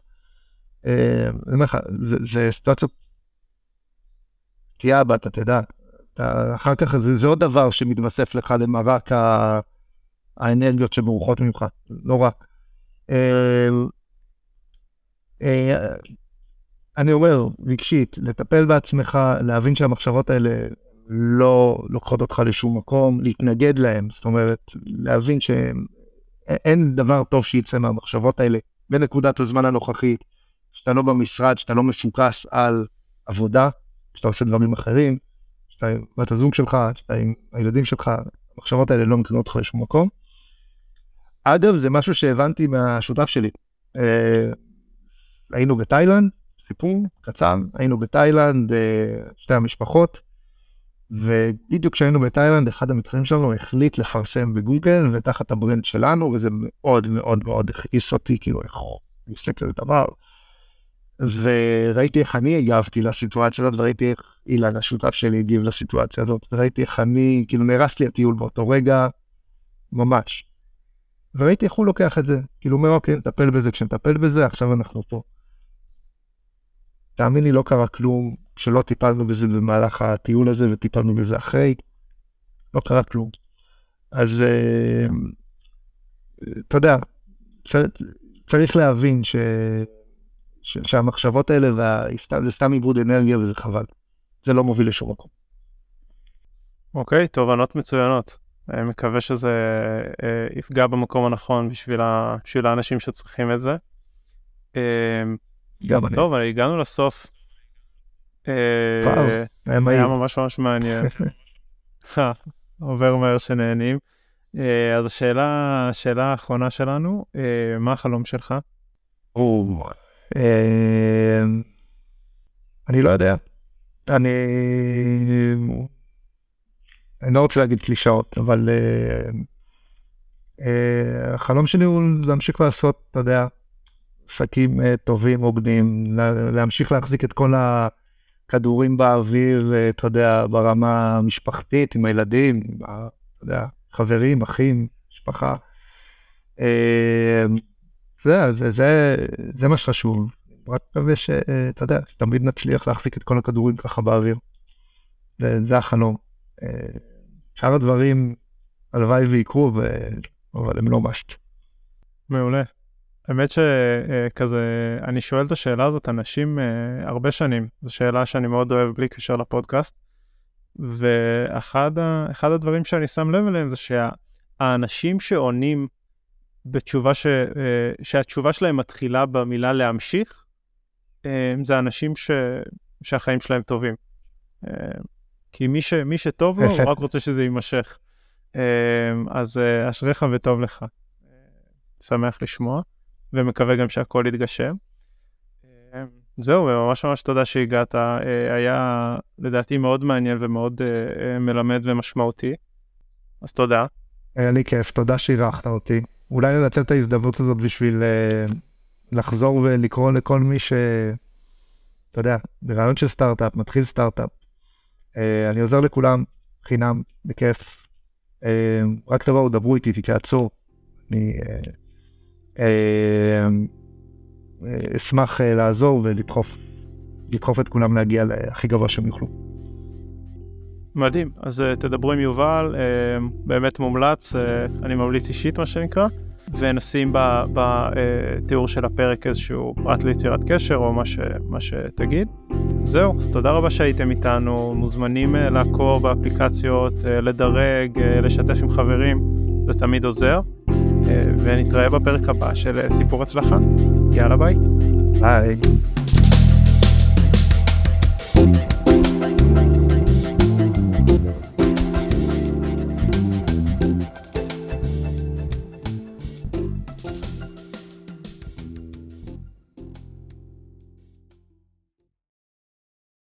אה, אני אומר לך, זה, סיטואציות, תהיה הבת, אתה תדע. אתה, אחר כך זה, זה עוד דבר שמתווסף לך למרק ה... האנרגיות שמרוחות ממך, לא רק. אה, אה, אני אומר, רגשית, לטפל בעצמך, להבין שהמחשבות האלה לא לוקחות אותך לשום מקום, להתנגד להם, זאת אומרת, להבין שאין דבר טוב שיצא מהמחשבות האלה בנקודת הזמן הנוכחית, שאתה לא במשרד, שאתה לא מפוקס על עבודה, שאתה עושה דברים אחרים, שאתה עם בת הזוג שלך, שאתה עם הילדים שלך, המחשבות האלה לא מקנות אותך לשום מקום. אגב, זה משהו שהבנתי מהשותף שלי. אה, היינו בתאילנד, סיפור קצר, היינו בתאילנד, אה, שתי המשפחות, ובדיוק כשהיינו בתאילנד, אחד המתחרים שלנו החליט לפרסם בגוגל ותחת ה brand שלנו, וזה מאוד מאוד מאוד הכעיס אותי, כאילו, איך הוא מסתכל על דבר. וראיתי איך אני הגבתי לסיטואציה הזאת, וראיתי איך אילן, השותף שלי, הגיב לסיטואציה הזאת, וראיתי איך אני, כאילו נהרס לי הטיול באותו רגע, ממש. וראיתי איך הוא לוקח את זה, כאילו אומר, אוקיי, נטפל בזה כשנטפל בזה, עכשיו אנחנו פה. תאמין לי, לא קרה כלום כשלא טיפלנו בזה במהלך הטיול הזה וטיפלנו בזה אחרי, לא קרה כלום. אז אה, אתה יודע, צריך להבין ש... ש... שהמחשבות האלה וה... זה סתם עיבוד אנרגיה וזה חבל. זה לא מוביל לשום מקום. אוקיי, okay, תובנות מצוינות. אני מקווה שזה אה, יפגע במקום הנכון בשביל, ה... בשביל האנשים שצריכים את זה. אה, גם אני. טוב, הגענו לסוף. אה, היה ממש ממש מעניין. עובר מהר שנהנים. אז השאלה, השאלה האחרונה שלנו, מה החלום שלך? אני לא יודע. אני... אני לא רוצה להגיד קלישאות, אבל החלום שלי הוא להמשיך לעשות, אתה יודע, עסקים טובים, הוגנים, להמשיך להחזיק את כל הכדורים באוויר, uh, אתה יודע, ברמה המשפחתית, עם הילדים, עם, אתה יודע, חברים, אחים, משפחה. Uh, זה, זה, זה, זה מה שחשוב. רק מקווה שאתה יודע, שתמיד נצליח להחזיק את כל הכדורים ככה באוויר. זה, זה החלום. שאר הדברים, הלוואי ויקרו, אבל הם לא מאסט. מעולה. האמת שכזה, אני שואל את השאלה הזאת אנשים אה, הרבה שנים, זו שאלה שאני מאוד אוהב בלי קשר לפודקאסט, ואחד הדברים שאני שם לב אליהם זה שהאנשים שעונים בתשובה ש, אה, שהתשובה שלהם מתחילה במילה להמשיך, אה, זה אנשים ש, שהחיים שלהם טובים. כי מי, ש, מי שטוב לו, הוא רק רוצה שזה יימשך. אז אשריך וטוב לך. שמח לשמוע. ומקווה גם שהכל יתגשם. אה, זהו, ממש ממש תודה שהגעת, אה, היה לדעתי מאוד מעניין ומאוד אה, מלמד ומשמעותי, אז תודה. היה לי כיף, תודה שאירחת אותי. אולי לנצל את ההזדמנות הזאת בשביל לחזור ולקרוא לכל מי ש... אתה יודע, ברעיון של סטארט-אפ, מתחיל סטארט-אפ. אני עוזר לכולם, חינם, בכיף. רק תבואו, דברו איתי, תתייעצו. אני אה, אשמח אה, לעזור ולדחוף לדחוף את כולם להגיע להכי גבוה שהם יוכלו. מדהים, אז uh, תדברו עם יובל, באמת מומלץ, אני ממליץ אישית מה שנקרא, ונשים בתיאור של הפרק איזשהו פרט ליצירת קשר או מה, ש, מה שתגיד. זהו, אז תודה רבה שהייתם איתנו, מוזמנים לעקוב באפליקציות, לדרג, לשתף עם חברים, זה תמיד עוזר. ונתראה בפרק הבא של סיפור הצלחה. יאללה ביי. ביי.